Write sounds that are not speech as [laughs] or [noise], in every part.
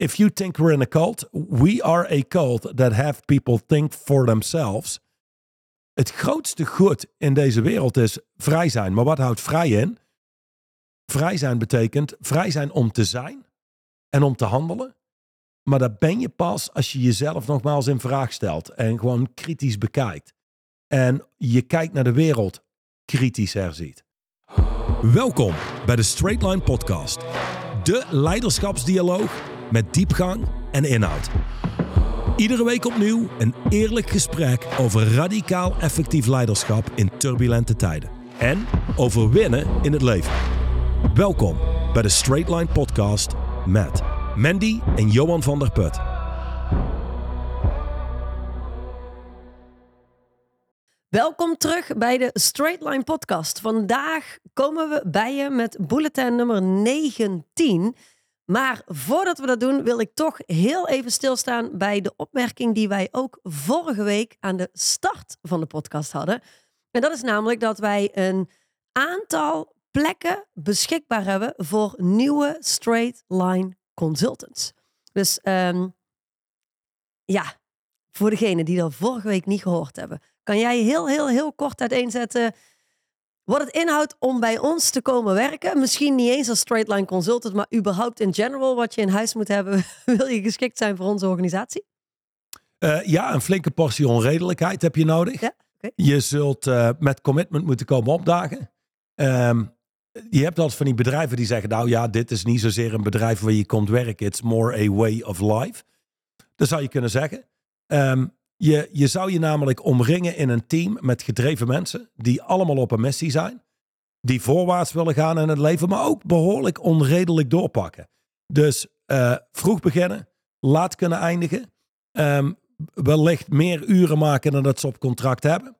if you think we're in a cult, we are a cult that have people think for themselves. Het grootste goed in deze wereld is vrij zijn. Maar wat houdt vrij in? Vrij zijn betekent vrij zijn om te zijn en om te handelen. Maar dat ben je pas als je jezelf nogmaals in vraag stelt en gewoon kritisch bekijkt. En je kijkt naar de wereld kritisch herziet. Welkom bij de Straight Line Podcast. De leiderschapsdialoog met diepgang en inhoud. Iedere week opnieuw een eerlijk gesprek over radicaal effectief leiderschap in turbulente tijden. En over winnen in het leven. Welkom bij de Straight Line Podcast met Mandy en Johan van der Put. Welkom terug bij de Straight Line Podcast. Vandaag komen we bij je met bulletin nummer 19. Maar voordat we dat doen, wil ik toch heel even stilstaan bij de opmerking die wij ook vorige week aan de start van de podcast hadden. En dat is namelijk dat wij een aantal plekken beschikbaar hebben voor nieuwe Straight Line Consultants. Dus ehm, ja, voor degenen die dat vorige week niet gehoord hebben, kan jij heel, heel, heel kort uiteenzetten wat het inhoudt om bij ons te komen werken. Misschien niet eens als straight line consultant, maar überhaupt in general wat je in huis moet hebben. [laughs] Wil je geschikt zijn voor onze organisatie? Uh, ja, een flinke portie onredelijkheid heb je nodig. Ja, okay. Je zult uh, met commitment moeten komen opdagen. Um, je hebt altijd van die bedrijven die zeggen, nou ja, dit is niet zozeer een bedrijf waar je komt werken. It's more a way of life. Dat zou je kunnen zeggen. Um, je, je zou je namelijk omringen in een team met gedreven mensen die allemaal op een missie zijn. Die voorwaarts willen gaan in het leven, maar ook behoorlijk onredelijk doorpakken. Dus uh, vroeg beginnen, laat kunnen eindigen. Um, wellicht meer uren maken dan dat ze op contract hebben.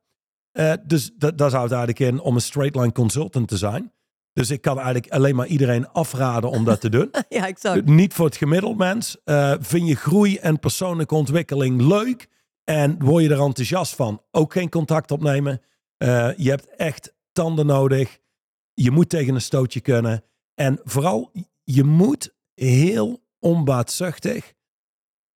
Uh, dus daar zou het eigenlijk in om een straight line consultant te zijn. Dus ik kan eigenlijk alleen maar iedereen afraden om dat te doen. [laughs] ja, exact. Niet voor het gemiddeld mens. Uh, vind je groei en persoonlijke ontwikkeling leuk? En word je er enthousiast van? Ook geen contact opnemen. Uh, je hebt echt tanden nodig. Je moet tegen een stootje kunnen. En vooral, je moet heel onbaatzuchtig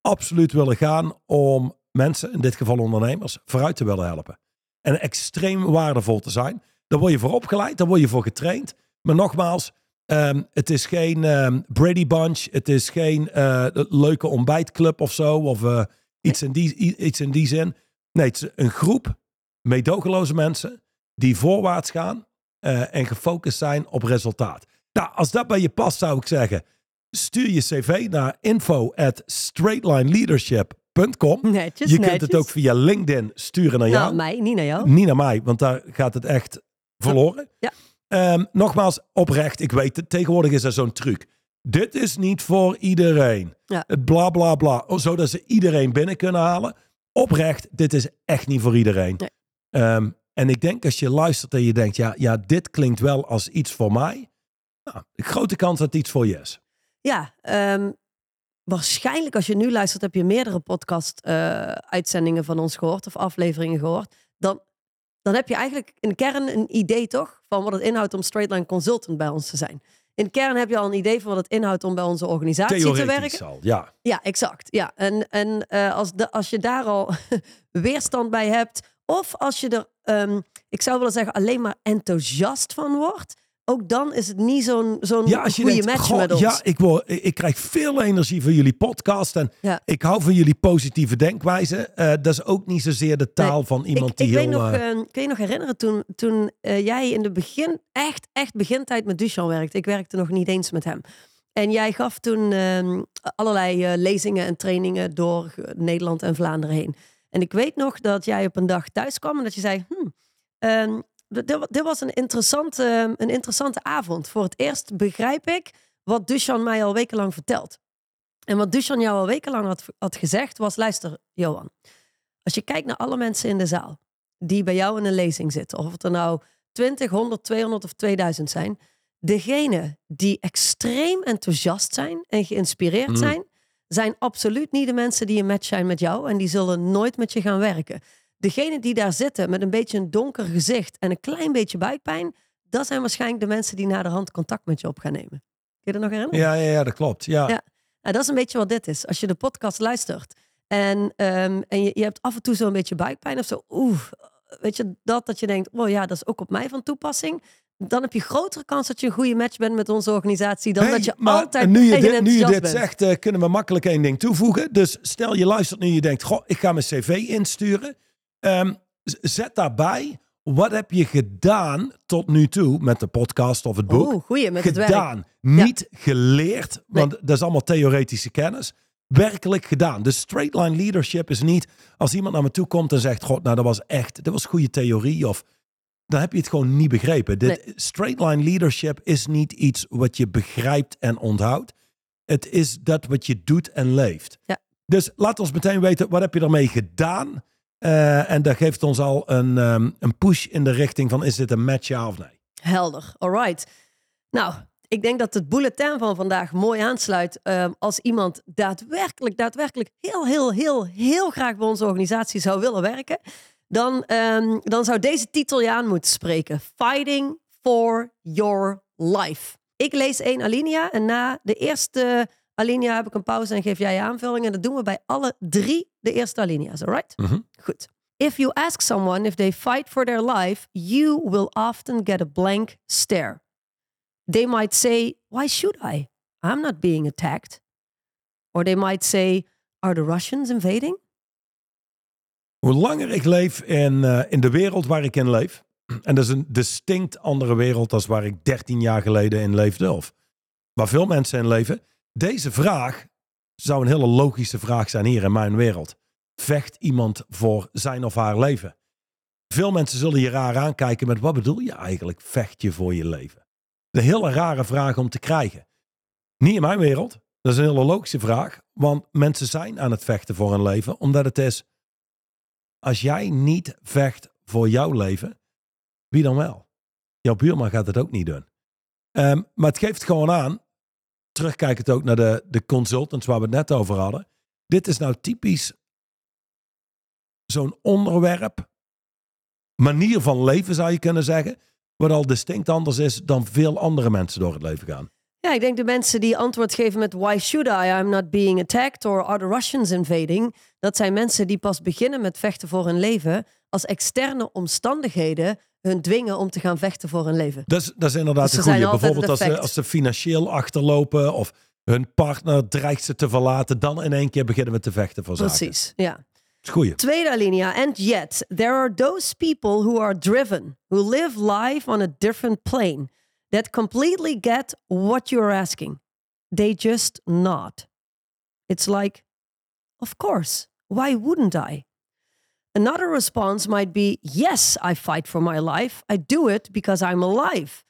absoluut willen gaan om mensen, in dit geval ondernemers, vooruit te willen helpen. En extreem waardevol te zijn. Daar word je voor opgeleid, daar word je voor getraind. Maar nogmaals, um, het is geen um, Brady Bunch. Het is geen uh, leuke ontbijtclub of zo. Of uh, iets, in die, iets in die zin. Nee, het is een groep meedogenloze mensen die voorwaarts gaan uh, en gefocust zijn op resultaat. Nou, als dat bij je past, zou ik zeggen, stuur je cv naar info at straightlineleadership.com. Netjes, je kunt netjes. het ook via LinkedIn sturen naar jou. Nou, mij, niet naar jou. Niet naar mij, want daar gaat het echt verloren. Ja. Um, nogmaals, oprecht, ik weet het, tegenwoordig is er zo'n truc. Dit is niet voor iedereen. Ja. Het bla bla bla. Zodat ze iedereen binnen kunnen halen. Oprecht, dit is echt niet voor iedereen. Nee. Um, en ik denk als je luistert en je denkt, ja, ja dit klinkt wel als iets voor mij. Nou, grote kans dat het iets voor je is. Ja, um, waarschijnlijk als je nu luistert, heb je meerdere podcast-uitzendingen uh, van ons gehoord of afleveringen gehoord. Dan, dan heb je eigenlijk in de kern een idee toch van wat het inhoudt om Straightline Consultant bij ons te zijn. In kern heb je al een idee van wat het inhoudt om bij onze organisatie te werken. Al, ja. ja, exact. Ja. En, en uh, als, de, als je daar al [laughs] weerstand bij hebt, of als je er, um, ik zou willen zeggen, alleen maar enthousiast van wordt, ook dan is het niet zo'n zo'n ja, goede denkt, match goh, met ons. Ja, ik, word, ik krijg veel energie van jullie podcast en Ja. ik hou van jullie positieve denkwijze. Uh, dat is ook niet zozeer de taal Nee, van iemand ik, die ik heel... weet nog, uh, uh, kun je nog herinneren toen, toen uh, jij in de begin, echt, echt begintijd met Duchan werkte. Ik werkte nog niet eens met hem. En jij gaf toen uh, allerlei lezingen en trainingen door Nederland en Vlaanderen heen. En ik weet nog dat jij op een dag thuis kwam en dat je zei... Hmm, um, dit was een interessante, een interessante avond. Voor het eerst begrijp ik wat Duchan mij al wekenlang vertelt. En wat Duchan jou al wekenlang had, had gezegd was... Luister, Johan. Als je kijkt naar alle mensen in de zaal... die bij jou in een lezing zitten... of het er nou 20, 100, 200 of 2000 zijn... degene die extreem enthousiast zijn en geïnspireerd Mm. zijn... zijn absoluut niet de mensen die een match zijn met jou... en die zullen nooit met je gaan werken. Degene die daar zitten met een beetje een donker gezicht... en een klein beetje buikpijn... dat zijn waarschijnlijk de mensen die na de hand contact met je op gaan nemen. Kun je dat nog herinneren? ja, ja, ja, dat klopt. Ja. Ja. Nou, dat is een beetje wat dit is. Als je de podcast luistert en, ehm, en je, je hebt af en toe zo'n beetje buikpijn of zo. Oeh, weet je, dat dat je denkt, oh ja, dat is ook op mij van toepassing. Dan heb je grotere kans dat je een goede match bent met onze organisatie dan Hey, dat je maar altijd nu je tegen dit, nu je dit bent. zegt, eh, kunnen we makkelijk één ding toevoegen. Dus stel je luistert nu, je denkt, goh, ik ga mijn cv insturen. Ehm, zet daarbij, wat heb je gedaan tot nu toe met de podcast of het boek? Oeh, goeie met het werk. gedaan, niet geleerd, want dat is allemaal theoretische kennis. Werkelijk gedaan. Dus straight line leadership is niet als iemand naar me toe komt en zegt: God, nou dat was echt, dat was goede theorie. Of dan heb je het gewoon niet begrepen. Dit, Straight line leadership is niet iets wat je begrijpt en onthoudt. Het is dat wat je doet en leeft. Ja. Dus laat ons meteen weten, wat heb je ermee gedaan? Eh, en dat geeft ons al een, ehm, een push in de richting van, is dit een match ja of nee? Helder, alright. Nou, ik denk dat het bulletin van vandaag mooi aansluit. ehm, als iemand daadwerkelijk, daadwerkelijk heel, heel, heel, heel graag bij onze organisatie zou willen werken. Dan, ehm, dan zou deze titel je aan moeten spreken. Fighting for your life. Ik lees één alinea en na de eerste alinea heb ik een pauze en geef jij je aanvulling. En dat doen we bij alle drie de eerste alinea's, alright? Mhm. Goed. If you ask someone if they fight for their life, you will often get a blank stare. They might say, Why should I? I'm not being attacked. Or they might say, Are the Russians invading? Hoe langer ik leef in, eh, in de wereld waar ik in leef, en dat is een distinct andere wereld als waar ik 13 jaar geleden in leefde, of waar veel mensen in leven, deze vraag zou een hele logische vraag zijn hier in mijn wereld. Vecht iemand voor zijn of haar leven? Veel mensen zullen je raar aankijken met wat bedoel je eigenlijk, vecht je voor je leven? Een hele rare vraag om te krijgen. Niet in mijn wereld. Dat is een hele logische vraag, want mensen zijn aan het vechten voor hun leven, omdat het is als jij niet vecht voor jouw leven, wie dan wel? Jouw buurman gaat het ook niet doen. Ehm, maar het geeft gewoon aan, terugkijkend ook naar de, de consultants waar we het net over hadden. Dit is nou typisch zo'n onderwerp, manier van leven zou je kunnen zeggen, wat al distinct anders is dan veel andere mensen door het leven gaan. Ja, ik denk de mensen die antwoord geven met Why should I? I'm not being attacked. Or are the Russians invading? Dat zijn mensen die pas beginnen met vechten voor hun leven. als externe omstandigheden hun dwingen om te gaan vechten voor hun leven. Dat is, dat is inderdaad Dus een goede. Bijvoorbeeld als ze, als ze financieel achterlopen of hun partner dreigt ze te verlaten, dan in één keer beginnen we te vechten voor zaken. Precies, ja. Goeie. Tweede alinea. And yet, there are those people who are driven, who live life on a different plane, that completely get what you're asking. They just nod. It's like, of course, why wouldn't I? Another response might be, yes, I fight for my life. I do it because I'm alive.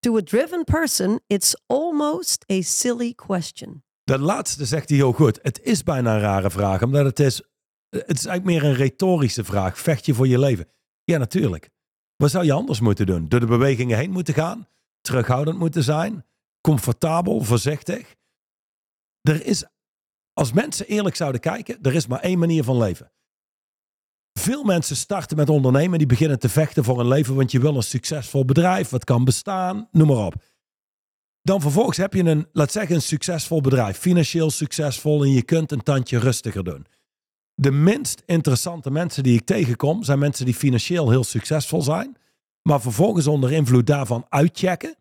To a driven person, it's almost a silly question. Dat laatste zegt hij heel goed. Het is bijna een rare vraag, omdat het is, het is eigenlijk meer een retorische vraag. Vecht je voor je leven? Ja, natuurlijk. Wat zou je anders moeten doen? Door de bewegingen heen moeten gaan? Terughoudend moeten zijn? Comfortabel, voorzichtig? Er is, als mensen eerlijk zouden kijken, er is maar één manier van leven. Veel mensen starten met ondernemen, die beginnen te vechten voor hun leven, want je wil een succesvol bedrijf, wat kan bestaan, noem maar op. Dan vervolgens heb je een, laat zeggen, een succesvol bedrijf, financieel succesvol en je kunt een tandje rustiger doen. De minst interessante mensen die ik tegenkom zijn mensen die financieel heel succesvol zijn, maar vervolgens onder invloed daarvan uitchecken,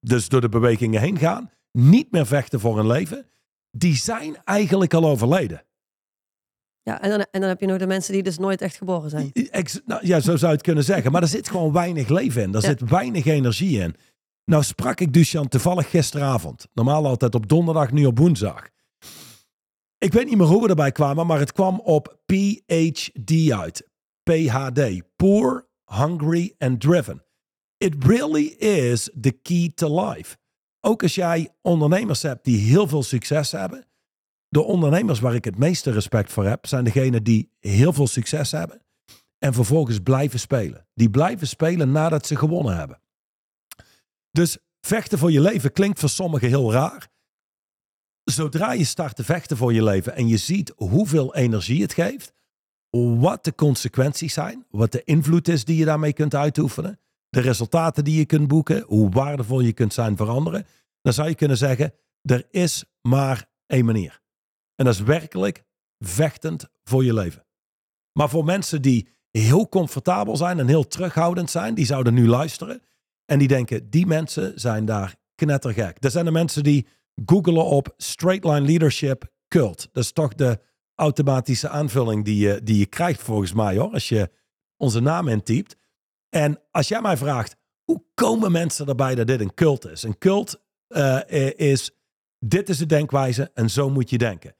dus door de bewegingen heen gaan, niet meer vechten voor hun leven, die zijn eigenlijk al overleden. Ja, en dan, en dan heb je nog de mensen die dus nooit echt geboren zijn. Ex- nou, ja, zo zou je het kunnen zeggen. Maar er zit gewoon weinig leven in. Er Ja. zit weinig energie in. Nou sprak ik Duchan toevallig gisteravond. Normaal altijd op donderdag, nu op woensdag. Ik weet niet meer hoe we erbij kwamen, maar het kwam op PhD uit. PhD. Poor, hungry and driven. It really is the key to life. Ook als jij ondernemers hebt die heel veel succes hebben. De ondernemers waar ik het meeste respect voor heb, zijn degenen die heel veel succes hebben en vervolgens blijven spelen. Die blijven spelen nadat ze gewonnen hebben. Dus vechten voor je leven klinkt voor sommigen heel raar. Zodra je start te vechten voor je leven en je ziet hoeveel energie het geeft, wat de consequenties zijn, wat de invloed is die je daarmee kunt uitoefenen, de resultaten die je kunt boeken, hoe waardevol je kunt zijn voor anderen, dan zou je kunnen zeggen, er is maar één manier. En dat is werkelijk vechtend voor je leven. Maar voor mensen die heel comfortabel zijn en heel terughoudend zijn, die zouden nu luisteren. En die denken, die mensen zijn daar knettergek. Er zijn de mensen die googelen op straight line leadership cult. Dat is toch de automatische aanvulling die je, die je krijgt volgens mij hoor, als je onze naam intypt. En als jij mij vraagt, hoe komen mensen erbij dat dit een cult is? Een cult uh, is, dit is de denkwijze en zo moet je denken.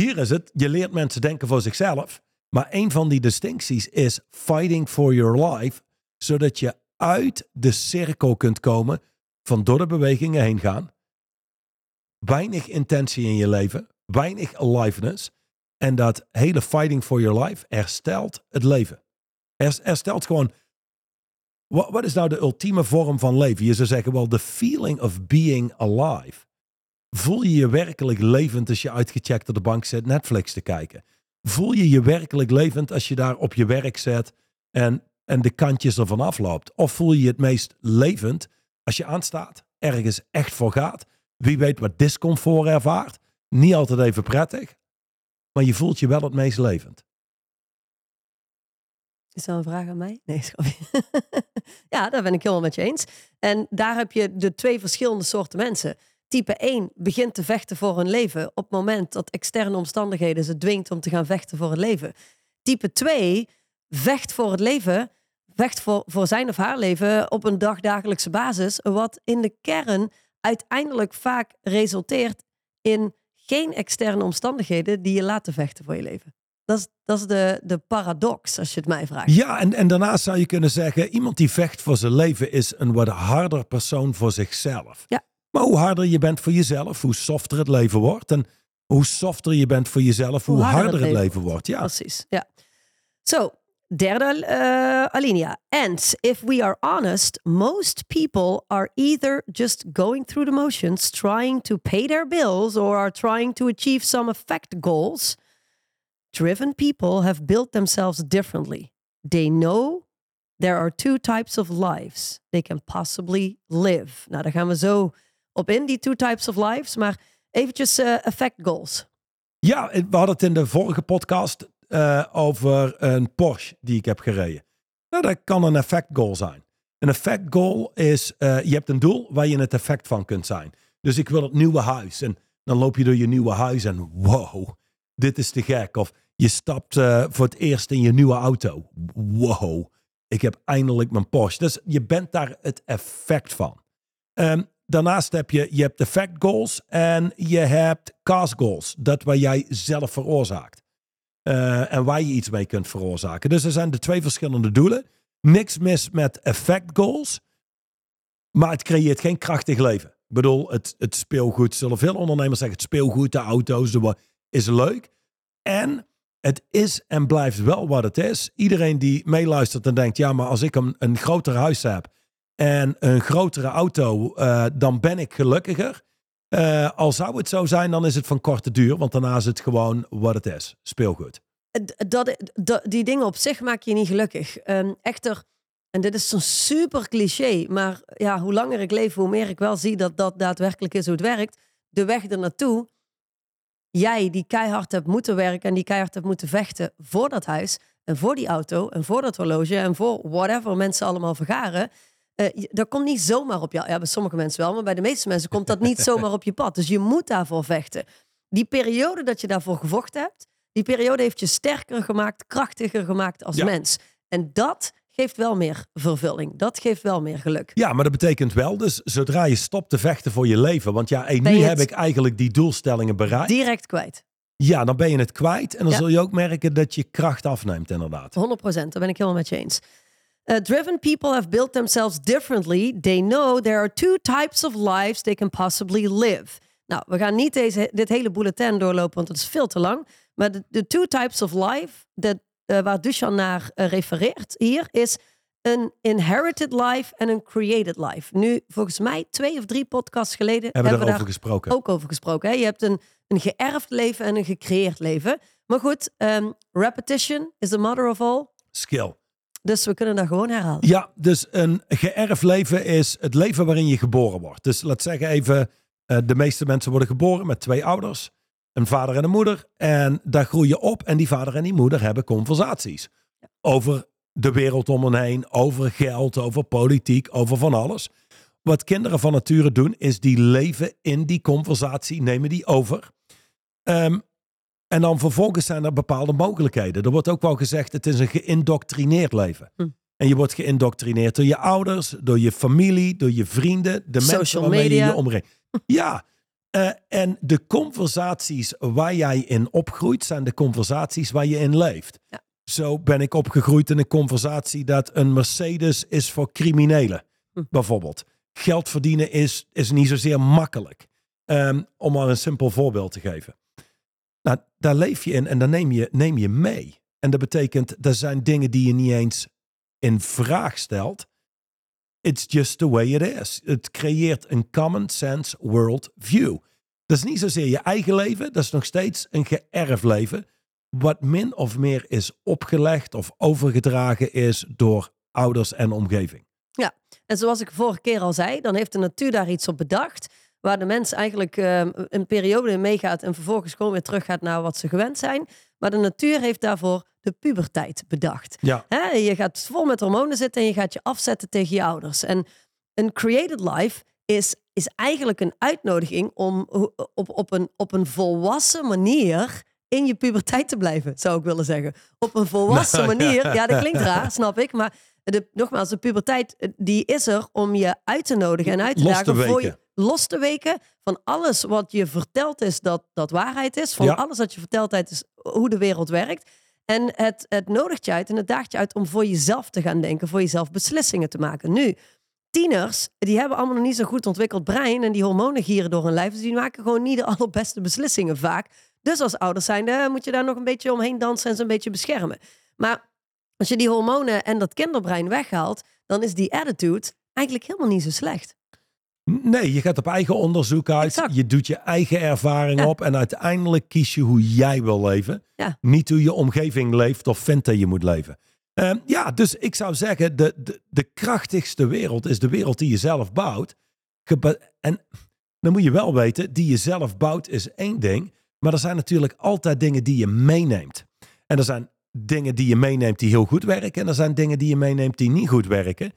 Hier is het, je leert mensen denken voor zichzelf. Maar een van die distincties is fighting for your life, zodat je uit de cirkel kunt komen van door de bewegingen heen gaan. Weinig intentie in je leven, weinig aliveness. En dat hele fighting for your life herstelt het leven. Herstelt gewoon. Wat, wat is nou de ultieme vorm van leven? Je zou zeggen, wel, the feeling of being alive. Voel je je werkelijk levend als je uitgecheckt op de bank zit Netflix te kijken? Voel je je werkelijk levend als je daar op je werk zit en, en de kantjes ervan afloopt? Of voel je je het meest levend als je aanstaat, ergens echt voor gaat? Wie weet wat discomfort ervaart? Niet altijd even prettig, maar je voelt je wel het meest levend. Is dat een vraag aan mij? Nee, [laughs] ja, daar ben ik helemaal met je eens. En daar heb je de twee verschillende soorten mensen. Type 1 begint te vechten voor hun leven op het moment dat externe omstandigheden ze dwingt om te gaan vechten voor het leven. Type 2 vecht voor het leven, vecht voor, voor zijn of haar leven op een dagdagelijkse basis, wat in de kern uiteindelijk vaak resulteert in geen externe omstandigheden die je laten vechten voor je leven. Dat is, dat is de, de paradox, als je het mij vraagt. Ja, en, en daarnaast zou je kunnen zeggen: iemand die vecht voor zijn leven is een wat harder persoon voor zichzelf. Ja. Maar hoe harder je bent voor jezelf, hoe softer het leven wordt. En hoe softer je bent voor jezelf, hoe, harder, het leven, wordt. Ja. Precies, ja. Zo, derde uh, alinea. And if we are honest, most people are either just going through the motions, trying to pay their bills, or are trying to achieve some effect goals. Driven people have built themselves differently. They know there are two types of lives they can possibly live. Nou, daar gaan we zo op in, die two types of lives. Maar eventjes uh, effect goals. Ja, we hadden het in de vorige podcast uh, over een Porsche die ik heb gereden. Nou, dat kan een effect goal zijn. Een effect goal is, je hebt een doel waar je het effect van kunt zijn. Dus ik wil het nieuwe huis. En dan loop je door je nieuwe huis en wow, dit is te gek. Of je stapt voor het eerst in je nieuwe auto. Wow, ik heb eindelijk mijn Porsche. Dus je bent daar het effect van. Um, daarnaast heb je, je hebt effect goals en je hebt cause goals. Dat waar jij zelf veroorzaakt. Uh, en waar je iets mee kunt veroorzaken. Dus er zijn de twee verschillende doelen. Niks mis met effect goals. Maar het creëert geen krachtig leven. Ik bedoel, het, het speelgoed, zullen veel ondernemers zeggen, het speelgoed, de auto's, de, is leuk. En het is en blijft wel wat het is. Iedereen die meeluistert en denkt, ja, maar als ik een, een groter huis heb en een grotere auto, uh, dan ben ik gelukkiger. Uh, al zou het zo zijn, dan is het van korte duur, want daarna is het gewoon wat het is. Speelgoed. Dat, dat, die dingen op zich maak je niet gelukkig. Um, echter, en dit is zo'n super cliché, maar ja, hoe langer ik leef, hoe meer ik wel zie dat dat daadwerkelijk is hoe het werkt. De weg er naartoe, jij die keihard hebt moeten werken en die keihard hebt moeten vechten voor dat huis en voor die auto en voor dat horloge en voor whatever mensen allemaal vergaren uh, dat komt niet zomaar op jou. Ja, bij sommige mensen wel, maar bij de meeste mensen komt dat niet zomaar op je pad. Dus je moet daarvoor vechten. Die periode dat je daarvoor gevochten hebt, die periode heeft je sterker gemaakt, krachtiger gemaakt als mens. En dat geeft wel meer vervulling. Dat geeft wel meer geluk. Ja, maar dat betekent wel, dus zodra je stopt te vechten voor je leven, want ja, nu heb ik eigenlijk die doelstellingen bereikt. Direct kwijt. Ja, dan ben je het kwijt en dan zul je ook merken dat je kracht afneemt, inderdaad. 100 procent, daar ben ik helemaal met je eens. Uh, driven people have built themselves differently. They know there are two types of lives they can possibly live. Nou, we gaan niet deze, dit hele bulletin doorlopen, want het is veel te lang. Maar de, de two types of life dat, uh, waar Dusan naar uh, refereert hier is een inherited life en een created life. Nu, volgens mij twee of drie podcasts geleden hebben, hebben we daar gesproken. ook over gesproken. Hè? Je hebt een, een geërfd leven en een gecreëerd leven. Maar goed, um, repetition is the mother of all. Skill. Dus we kunnen dat gewoon herhalen. Ja, dus een geërfd leven is het leven waarin je geboren wordt. Dus laat zeggen even, Eh, de meeste mensen worden geboren met twee ouders, een vader en een moeder. En daar groei je op en die vader en die moeder hebben conversaties. Over de wereld om hen heen, over geld, over politiek, over van alles. Wat kinderen van nature doen, is die leven in die conversatie, nemen die over. Ehm, en dan vervolgens zijn er bepaalde mogelijkheden. Er wordt ook wel gezegd, het is een geïndoctrineerd leven. Hm. En je wordt geïndoctrineerd door je ouders, door je familie, door je vrienden, de mensen waarmee media. je je omringt. Ja, eh, en de conversaties waar jij in opgroeit, zijn de conversaties waar je in leeft. Ja. Zo ben ik opgegroeid in een conversatie dat een Mercedes is voor criminelen, Hm. bijvoorbeeld. Geld verdienen is, is niet zozeer makkelijk. Ehm, om maar een simpel voorbeeld te geven. Nou, daar leef je in en daar neem je, neem je mee. En dat betekent, er zijn dingen die je niet eens in vraag stelt. It's just the way it is. Het creëert een common sense world view. Dat is niet zozeer je eigen leven, dat is nog steeds een geërfd leven. Wat min of meer is opgelegd of overgedragen is door ouders en omgeving. En zoals ik vorige keer al zei, dan heeft de natuur daar iets op bedacht. Waar de mens eigenlijk eh, een periode in meegaat en vervolgens gewoon weer teruggaat naar wat ze gewend zijn. Maar de natuur heeft daarvoor de puberteit bedacht. Ja, Hè, je gaat vol met hormonen zitten en je gaat je afzetten tegen je ouders. En een created life is, is eigenlijk een uitnodiging om op, op, een, op een volwassen manier in je puberteit te blijven, zou ik willen zeggen. Op een volwassen [laughs] manier. Ja, dat klinkt raar, snap ik. Maar de, nogmaals, de puberteit eh, die is er om je uit te nodigen en uit te Los dagen te voor je los te weken van alles wat je verteld is dat dat waarheid is. Van Ja. alles wat je verteld is hoe de wereld werkt. En het, het nodigt je uit en het daagt je uit om voor jezelf te gaan denken, voor jezelf beslissingen te maken. Nu, tieners, die hebben allemaal nog niet zo goed ontwikkeld brein en die hormonen gieren door hun lijf. Dus die maken gewoon niet de [laughs] allerbeste beslissingen vaak. Dus als ouders zijnde moet je daar nog een beetje omheen dansen en ze een beetje beschermen. Maar als je die hormonen en dat kinderbrein weghaalt, dan is die attitude eigenlijk helemaal niet zo slecht. Nee, je gaat op eigen onderzoek uit. Exact. Je doet je eigen ervaring Ja. op. En uiteindelijk kies je hoe jij wil leven. Ja. Niet hoe je omgeving leeft of vindt dat je moet leven. Ehm, ja, dus ik zou zeggen, de, de, de krachtigste wereld is de wereld die je zelf bouwt. En dan moet je wel weten, die je zelf bouwt is één ding. Maar er zijn natuurlijk altijd dingen die je meeneemt. En er zijn dingen die je meeneemt die heel goed werken. En er zijn dingen die je meeneemt die niet goed werken.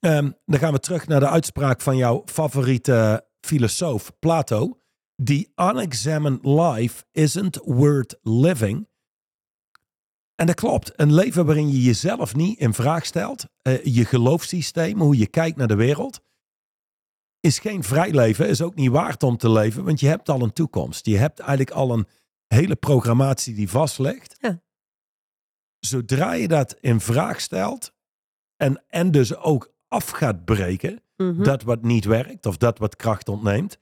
Ehm, dan gaan we terug naar de uitspraak van jouw favoriete filosoof, Plato. The unexamined life isn't worth living. En dat klopt. Een leven waarin je jezelf niet in vraag stelt, eh, je geloofssysteem, hoe je kijkt naar de wereld, is geen vrij leven, is ook niet waard om te leven, want je hebt al een toekomst. Je hebt eigenlijk al een hele programmatie die vastlegt. Ja. Zodra je dat in vraag stelt en, en dus ook af gaat breken, Mhm. dat wat niet werkt of dat wat kracht ontneemt,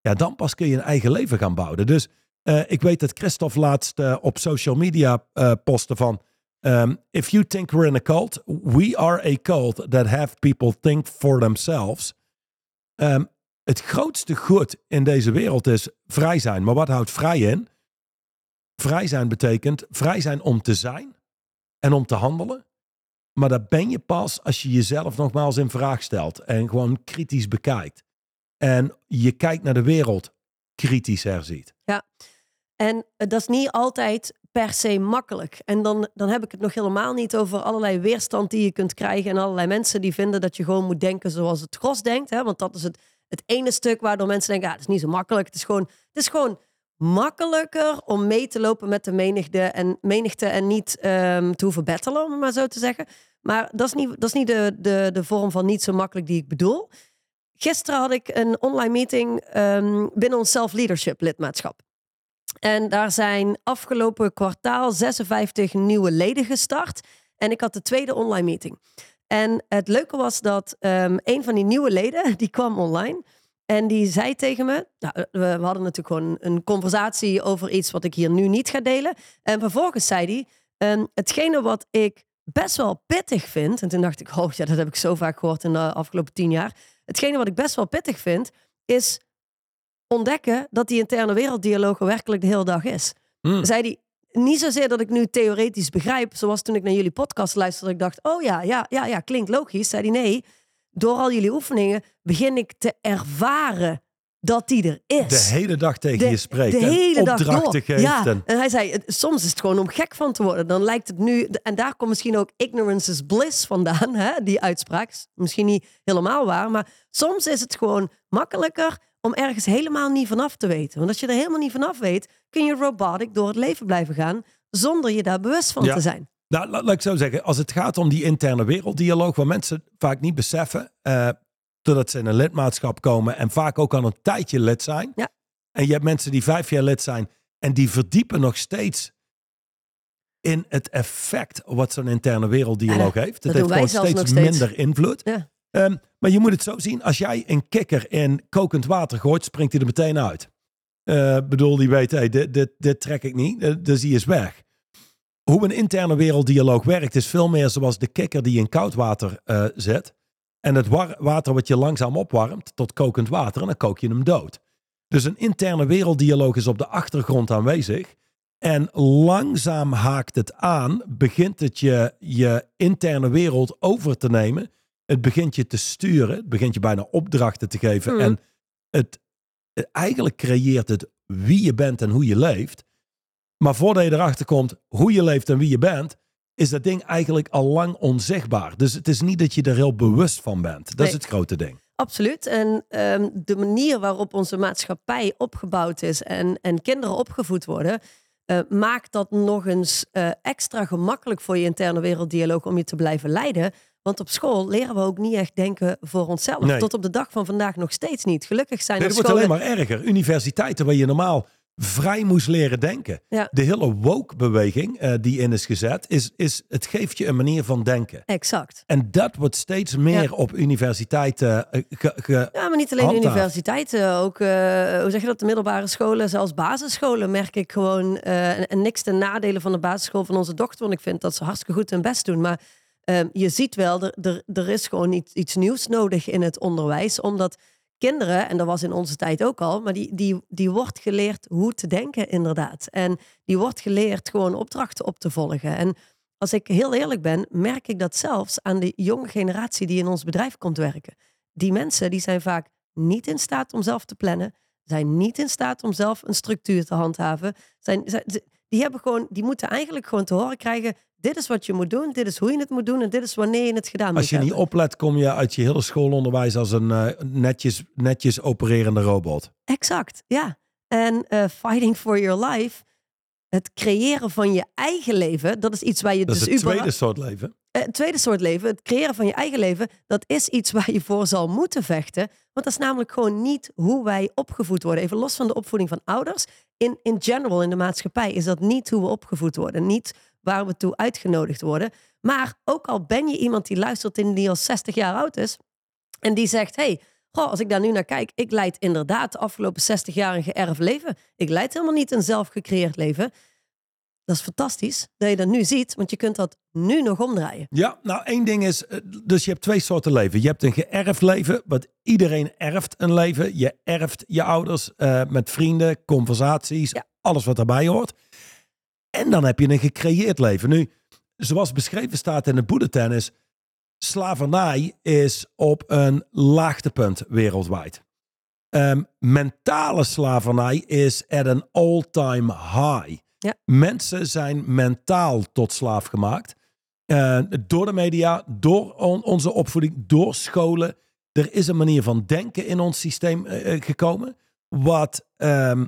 ja, dan pas kun je een eigen leven gaan bouwen. Dus eh, ik weet dat Christophe laatst eh, op social media eh postte van, um, if you think we're in a cult, we are a cult that have people think for themselves. Ehm, het grootste goed in deze wereld is vrij zijn. Maar wat houdt vrij in? Vrij zijn betekent vrij zijn om te zijn en om te handelen. Maar dat ben je pas als je jezelf nogmaals in vraag stelt en gewoon kritisch bekijkt. En je kijkt naar de wereld kritisch herziet. En eh, dat is niet altijd per se makkelijk. En dan, dan heb ik het nog helemaal niet over allerlei weerstand die je kunt krijgen. En allerlei mensen die vinden dat je gewoon moet denken zoals het gros denkt. Hè? Want dat is het, het ene stuk waardoor mensen denken, ja, het is niet zo makkelijk. Het is gewoon, het is gewoon makkelijker om mee te lopen met de menigte en, menigte en niet ehm, te hoeven battelen, om het maar zo te zeggen. Maar dat is niet, dat is niet de, de, de vorm van niet zo makkelijk die ik bedoel. Gisteren had ik een online meeting ehm, binnen ons self-leadership lidmaatschap. En daar zijn afgelopen kwartaal 56 nieuwe leden gestart. En ik had de tweede online meeting. En het leuke was dat ehm, een van die nieuwe leden, [laughs] die kwam online. En die zei tegen me, nou, we, we hadden natuurlijk gewoon een conversatie over iets wat ik hier nu niet ga delen. En vervolgens zei hij, ehm, hetgene wat ik best wel pittig vind. En toen dacht ik, oh ja, dat heb ik zo vaak gehoord in de afgelopen tien jaar. Hetgene wat ik best wel pittig vind, is ontdekken dat die interne werelddialoog er werkelijk de hele dag is. Hmm. Zei hij, niet zozeer dat ik nu theoretisch begrijp, zoals toen ik naar jullie podcast luisterde, ik dacht, oh ja, ja, ja, ja, klinkt logisch. Zei hij, nee, door al jullie oefeningen begin ik te ervaren dat die er is. De hele dag tegen je spreekt. De en hele dag door. geeft. Ja, En, en hij zei, soms is het gewoon om gek van te worden. Dan lijkt het nu, en daar komt misschien ook ignorance is bliss vandaan, hè? die uitspraak. Is Misschien niet helemaal waar, maar soms is het gewoon makkelijker om ergens helemaal niet vanaf te weten. Want als je er helemaal niet vanaf weet, kun je robotic door het leven blijven gaan, zonder je daar bewust van Ja. te zijn. Nou, la- laat ik zo zeggen. Als het gaat om die interne werelddialoog, waar mensen vaak niet beseffen, totdat ze in een lidmaatschap komen en vaak ook al een tijdje lid zijn. Ja. En je hebt mensen die vijf jaar lid zijn en die verdiepen nog steeds in het effect wat zo'n interne werelddialoog heeft. Het heeft gewoon steeds, minder invloed. Ja. Ehm, maar je moet het zo zien, als jij een kikker in kokend water gooit, springt hij er meteen uit. Eh bedoel, die weet, hey, dit, dit, dit trek ik niet, dus die is weg. Hoe een interne werelddialoog werkt, is veel meer zoals de kikker die in koud water eh, zet. En het water wat je langzaam opwarmt tot kokend water en dan kook je hem dood. Dus een interne werelddialoog is op de achtergrond aanwezig. En langzaam haakt het aan, begint het je, je interne wereld over te nemen. Het begint je te sturen, het begint je bijna opdrachten te geven. Mhm. En het- eigenlijk creëert het wie je bent en hoe je leeft. Maar voordat je erachter komt hoe je leeft en wie je bent, is dat ding eigenlijk al lang onzichtbaar. Dus het is niet dat je er heel bewust van bent. Dat is het grote ding. Absoluut. En ehm, de manier waarop onze maatschappij opgebouwd is en, en kinderen opgevoed worden, eh, maakt dat nog eens eh, extra gemakkelijk voor je interne werelddialoog om je te blijven leiden. Want op school leren we ook niet echt denken voor onszelf. Nee. Tot op de dag van vandaag nog steeds niet. Gelukkig zijn Nee, er het wordt alleen maar erger. Universiteiten waar je normaal vrij moest leren denken. Ja. De hele woke-beweging eh, die in is gezet, is, is het geeft je een manier van denken. Exact. En dat wordt steeds meer Ja. op universiteiten eh, ge- ge- Ja, maar niet alleen universiteiten. Ook, eh, hoe zeg je dat, de middelbare scholen, zelfs basisscholen merk ik gewoon. en, en niks ten nadelen van de basisschool van onze dochter. Want ik vind dat ze hartstikke goed hun best doen. Maar ehm, je ziet wel, er, er, er is gewoon iets, iets nieuws nodig in het onderwijs. Omdat kinderen, en dat was in onze tijd ook al, maar die, die, die wordt geleerd hoe te denken inderdaad. En die wordt geleerd gewoon opdrachten op te volgen. En als ik heel eerlijk ben, merk ik dat zelfs aan de jonge generatie die in ons bedrijf komt werken. Die mensen die zijn vaak niet in staat om zelf te plannen, zijn niet in staat om zelf een structuur te handhaven. Zijn, zijn- die, hebben gewoon, die moeten eigenlijk gewoon te horen krijgen: dit is wat je moet doen, dit is hoe je het moet doen en dit is wanneer je het gedaan Als moet je niet oplet, kom je uit je hele schoolonderwijs als een eh, netjes, netjes opererende robot. Exact, ja. En eh, fighting for your life, het creëren van je eigen leven, dat is iets waar je Dat is dus het überhaupt- tweede soort leven. Eh, het tweede soort leven, het creëren van je eigen leven, dat is iets [laughs] waar je voor zal moeten vechten. Want dat is namelijk gewoon niet hoe wij opgevoed worden. Even los van de opvoeding van ouders. In, in general, in de maatschappij, is dat niet hoe we opgevoed worden. Niet waar we toe uitgenodigd worden. Maar ook al ben je iemand die luistert en die al 60 jaar oud is. En die zegt, hey, als ik daar nu naar kijk. Ik leid inderdaad de afgelopen 60 jaar een geërfd leven. Ik leid helemaal niet een zelf gecreëerd leven. Dat is fantastisch dat je dat nu ziet. Want je kunt dat nu nog omdraaien. Ja, nou één ding is, eh, dus je hebt twee soorten leven. Je hebt een geërfd leven, wat iedereen erft een leven. Je erft je ouders eh, met vrienden, conversaties, Ja. alles wat daarbij hoort. En dan heb je een gecreëerd leven. Nu, zoals beschreven staat in het is, slavernij is op een laagtepunt wereldwijd. Ehm, mentale slavernij is at een all-time high. Ja. Mensen zijn mentaal tot slaaf gemaakt. Eh, door de media, door on- onze opvoeding, door scholen. Er is een manier van denken in ons systeem eh, eh, gekomen. Wat, ehm,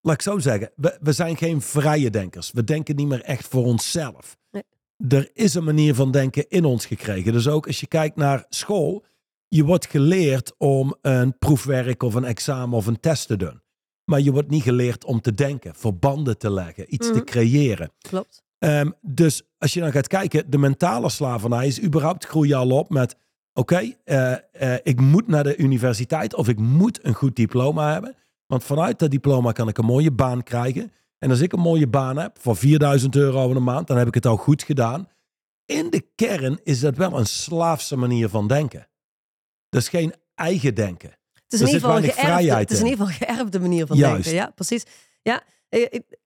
laat ik zo zeggen, we, we zijn geen vrije denkers. We denken niet meer echt voor onszelf. Nee. Er is een manier van denken in ons gekregen. Dus ook als je kijkt naar school, je wordt geleerd om een proefwerk of een examen of een test te doen. Maar je wordt niet geleerd om te denken, verbanden te leggen, iets te Mhm. creëren. Klopt. Ehm, dus als je dan gaat kijken, de mentale slavernij is überhaupt groei al op met... Oké, eh, eh, ik moet naar de universiteit of ik moet een goed diploma hebben. Want vanuit dat diploma kan ik een mooie baan krijgen. En als ik een mooie baan heb voor 4000 euro in een maand, dan heb ik het al goed gedaan. In de kern is dat wel een slaafse manier van denken. Dat is geen eigen denken. Het is, in ieder geval geërfde, het is in ieder geval een geërfde manier van Juist. denken. Ja, precies. Ja, eh, ik-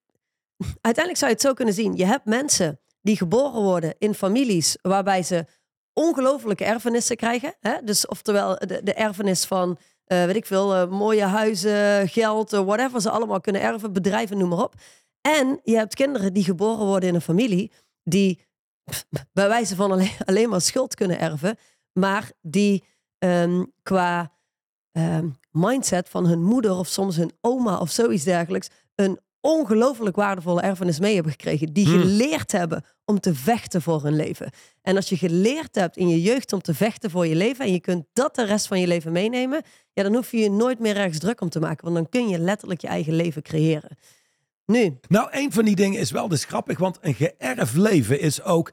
uiteindelijk zou je het zo kunnen zien. Je hebt mensen die geboren worden in families waarbij ze ongelofelijke erfenissen krijgen. Hè? Dus oftewel de, de erfenis van eh, weet ik veel, eh, mooie huizen, geld, eh, whatever ze allemaal kunnen erven, bedrijven, noem maar op. En je hebt kinderen die geboren worden in een familie die pff, bij wijze van alleen, [laughs] alleen maar schuld kunnen erven, maar die ehm, qua ehm, mindset van hun moeder of soms hun oma of zoiets dergelijks een ongelooflijk waardevolle erfenis mee hebben gekregen. Die Hmm. geleerd hebben om te vechten voor hun leven. En als je geleerd hebt in je jeugd om te vechten voor je leven en je kunt dat de rest van je leven meenemen, ja, dan hoef je je nooit meer ergens druk om te maken. Want dan kun je letterlijk je eigen leven creëren. Nu, Nou, een van die dingen is wel dus grappig, want een geërfd leven is ook.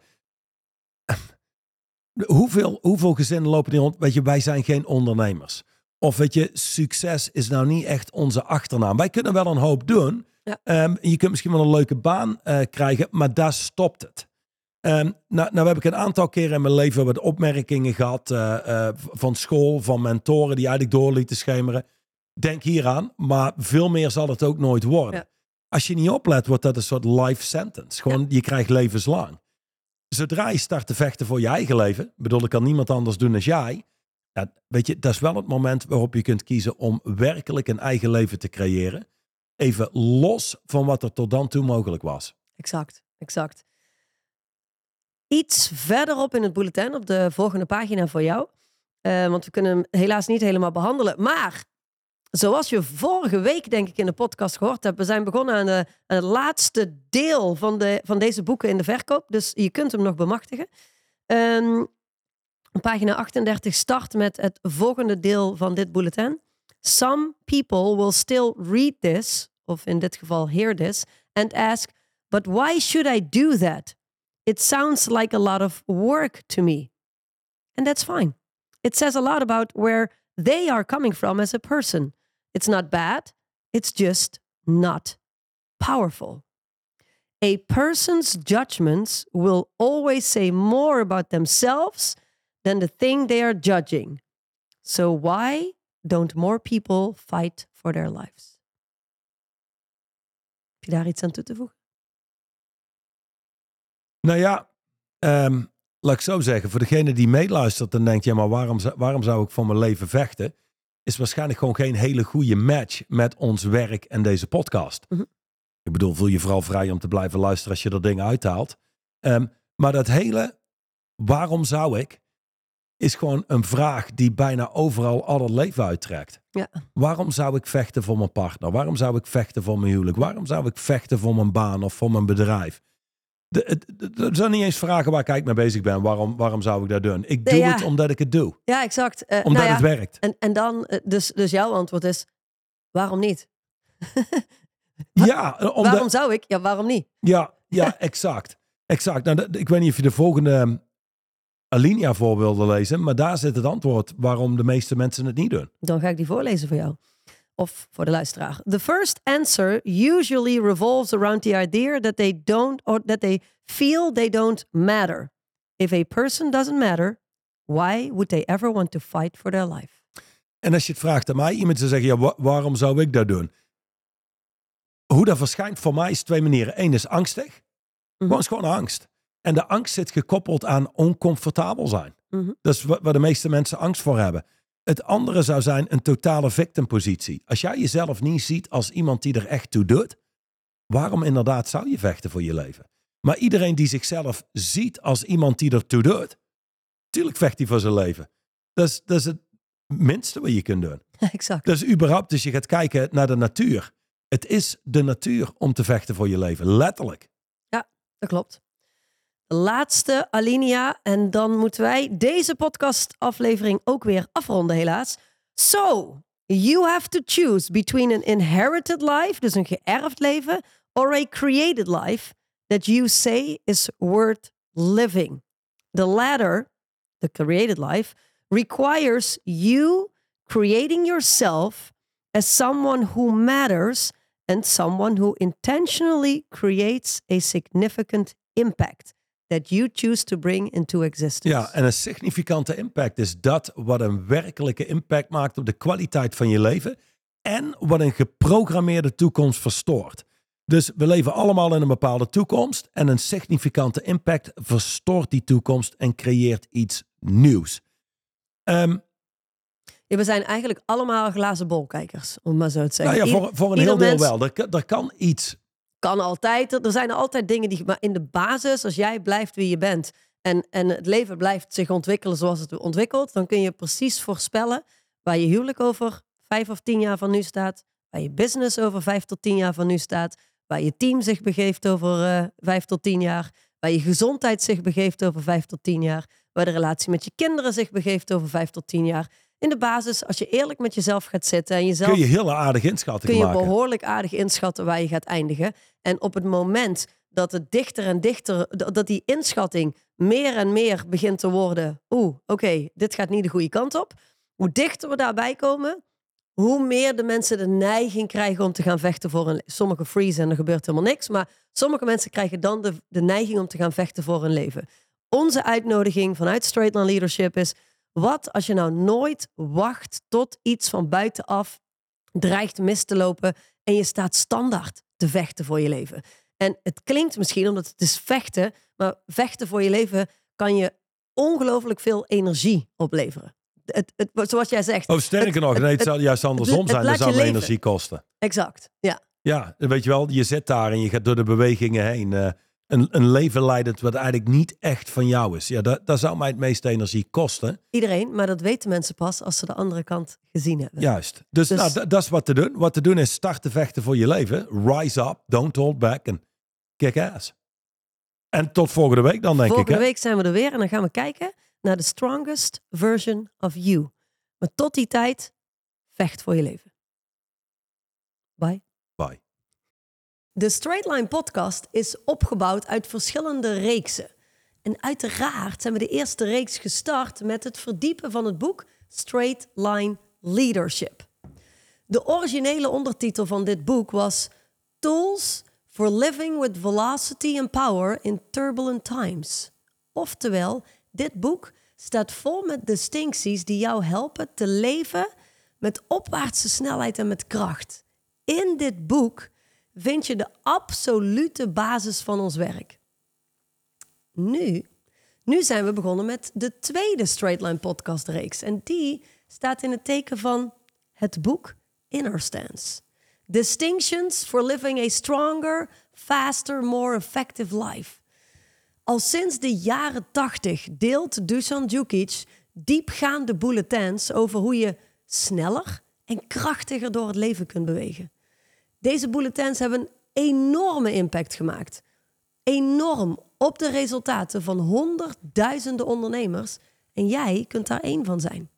Hoeveel, hoeveel gezinnen lopen er rond? Weet je, wij zijn geen ondernemers. Of weet je, succes is nou niet echt onze achternaam. Wij kunnen wel een hoop doen. Ja. Ehm, je kunt misschien wel een leuke baan eh, krijgen, maar daar stopt het. Ehm, nou, nou heb ik een aantal keren in mijn leven wat opmerkingen gehad eh, eh, van school, van mentoren die eigenlijk door lieten schemeren. Denk hieraan, maar veel meer zal het ook nooit worden. Ja. Als je niet oplet, wordt dat een soort life sentence. Gewoon, je krijgt levenslang. Zodra je start te vechten voor je eigen leven, bedoel, ik kan niemand anders doen dan jij. Weet je, dat is wel het moment waarop je kunt kiezen om werkelijk een eigen leven te creëren. Even los van wat er tot dan toe mogelijk was. exact, exact. Iets verderop in het bulletin, op de volgende pagina voor jou. Eh, want we kunnen hem helaas niet helemaal behandelen. Maar zoals je vorige week, denk ik, in de podcast gehoord hebt, we zijn begonnen aan, de, het laatste deel van, de, van deze boeken in de verkoop. Dus je kunt hem nog bemachtigen. Ehm, pagina 38 start met het volgende deel van dit bulletin. Some people will still read this, of in dit geval hear this, and ask, but why should I do that? It sounds like a lot of work to me. And that's fine. It says a lot about where they are coming from as a person. It's not bad, it's just not powerful. A person's judgments will always say more about themselves than the thing they are judging. So why don't more people fight for their lives? Heb je daar iets aan toe te voegen? Nou ja, ehm, laat ik zo zeggen, voor degene die meeluistert en denkt, ja, maar waarom, zou- waarom zou ik voor mijn leven vechten? Is waarschijnlijk gewoon geen hele goede match met ons werk en deze podcast. Mhm. Ik bedoel, voel je vooral vrij om te blijven luisteren als je er dingen uithaalt. Ehm, maar dat hele, waarom zou ik, is gewoon een vraag die bijna overal al het leven uittrekt. Ja. Waarom zou ik vechten voor mijn partner? Waarom zou ik vechten voor mijn huwelijk? Waarom zou ik vechten voor mijn baan of voor mijn bedrijf? Er zijn niet eens vragen waar ik eigenlijk mee bezig ben. Waarom, waarom zou ik dat doen? Ik doe ja. het omdat ik het doe. Ja, exact. Eh, Omdat nou ja, het werkt. En, en dan, eh, dus, dus jouw antwoord is, waarom niet? [laughs] Ja, omdat, Waarom zou ik? Ja, waarom niet? ja, ja [laughs] exact. exact. Nou, dat- ik weet niet of je de volgende ehm, Alinea voor wilde lezen. Maar daar zit het antwoord waarom de meeste mensen het niet doen. Dan ga ik die voorlezen voor jou. Of voor de luisteraar. The first answer usually revolves around the idea that they don't, or that they feel they don't matter. If a person doesn't matter, why would they ever want to fight for their life? En als je het vraagt aan mij, iemand zou zeggen, ja, wa- waarom zou ik dat doen? Hoe dat verschijnt voor mij is twee manieren. Eén is angstig. Gewoon is gewoon angst. En de angst zit gekoppeld aan oncomfortabel zijn. Mhm. Dat is wa- waar de meeste mensen angst voor hebben. Het andere zou zijn een totale victimpositie. Als jij jezelf niet ziet als iemand die er echt toe doet, waarom inderdaad zou je vechten voor je leven? Maar iedereen die zichzelf ziet als iemand die er toe doet, tuurlijk vecht hij voor zijn leven. Dat is, dat is het minste wat je kunt doen. [laughs] exact. Dat is überhaupt, dus je gaat kijken naar de natuur. Het is de natuur om te vechten voor je leven, letterlijk. Dat klopt. Laatste alinea. En dan moeten wij deze podcastaflevering ook weer afronden, helaas. So, you have to choose between an inherited life, dus een geërfd leven, or a created life that you say is worth living. The latter, the created life, requires you creating yourself as someone who matters and someone who intentionally creates a significant impact that you choose to bring into existence. Ja, en een significante impact is dat wat een werkelijke impact maakt op de kwaliteit van je leven en wat een geprogrammeerde toekomst verstoort. Dus we leven allemaal in een bepaalde toekomst en een significante impact verstoort die toekomst en creëert iets nieuws. Ehm, Ja, we zijn eigenlijk allemaal glazen bolkijkers, om maar zo te zeggen. Nou ja, voor, voor een ieder heel deel mens wel. Er, er kan iets. Kan altijd. Er zijn altijd dingen die. Maar in de basis, als jij blijft wie je bent. En, en het leven blijft zich ontwikkelen zoals het ontwikkelt. Dan kun je precies voorspellen waar je huwelijk over vijf of tien jaar van nu staat. Waar je business over vijf tot tien jaar van nu staat. Waar je team zich begeeft over eh, vijf tot tien jaar. Waar je gezondheid zich begeeft over vijf tot tien jaar. Waar de relatie met je kinderen zich begeeft over vijf tot tien jaar. In de basis, als je eerlijk met jezelf gaat zitten en jezelf Kun je heel aardig inschatting kun je maken. behoorlijk aardig inschatten waar je gaat eindigen. En op het moment dat het dichter en dichter, dat die inschatting meer en meer begint te worden. Oeh, oké, dit gaat niet de goede kant op. Hoe dichter we daarbij komen, hoe meer de mensen de neiging krijgen om te gaan vechten voor een. Sommige freeze en er gebeurt helemaal niks. Maar sommige mensen krijgen dan de, de neiging om te gaan vechten voor hun leven. Onze uitnodiging vanuit Straight Line Leadership is: wat als je nou nooit wacht tot iets van buitenaf dreigt mis te lopen en je staat standaard te vechten voor je leven. En het klinkt misschien omdat het is vechten, maar vechten voor je leven kan je ongelooflijk veel energie opleveren. Het, het, zoals jij zegt. Oh, sterker nog, nee, het het- zou juist andersom het zijn. Dat zou energie kosten. Exact, ja. Ja, weet je wel, je zit daar en je gaat door de bewegingen heen. eh, een, een leven leidend wat eigenlijk niet echt van jou is. Ja, dat, dat zou mij het meeste energie kosten. Iedereen, maar dat weten mensen pas als ze de andere kant gezien hebben. Juist. Dus, Dus- nou, dat- is wat te doen. Wat te doen is starten vechten voor je leven. Rise up, don't hold back en kick ass. En tot volgende week dan, denk Volgende ik. Hè? week zijn we er weer en dan gaan we kijken naar de strongest version of you. Maar tot die tijd, vecht voor je leven. Bye. Bye. De Straight Line podcast is opgebouwd uit verschillende reeksen. En uiteraard zijn we de eerste reeks gestart met het verdiepen van het boek Straight Line Leadership. De originele ondertitel van dit boek was Tools for Living with Velocity and Power in Turbulent Times. Oftewel, dit boek staat vol met distincties die jou helpen te leven met opwaartse snelheid en met kracht. In dit boek vind je de absolute basis van ons werk. Nu, nu zijn we begonnen met de tweede Straight Line podcast reeks. En die staat in het teken van het boek Inner Stance. Distinctions for living a stronger, faster, more effective life. Al sinds de jaren 80 deelt Dusan Djukic diepgaande bulletins over hoe je sneller en krachtiger door het leven kunt bewegen. Deze bulletins hebben een enorme impact gemaakt. Enorm op de resultaten van honderdduizenden ondernemers. En jij kunt daar één van zijn.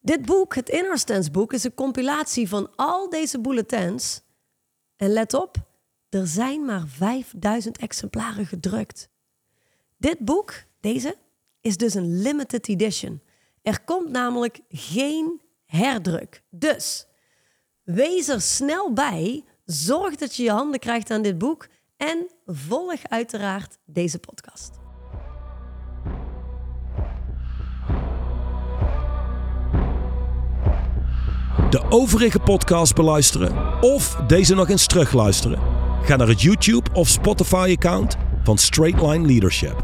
Dit boek, het Inner Stance boek, is een compilatie van al deze bulletins. En let op, er zijn maar 5000 exemplaren gedrukt. Dit boek, deze, is dus een limited edition. Er komt namelijk geen herdruk. Dus wees er snel bij. Zorg dat je je handen krijgt aan dit boek. En volg uiteraard deze podcast. De overige podcast beluisteren of deze nog eens terugluisteren. Ga naar het YouTube of Spotify account van Straight Line Leadership.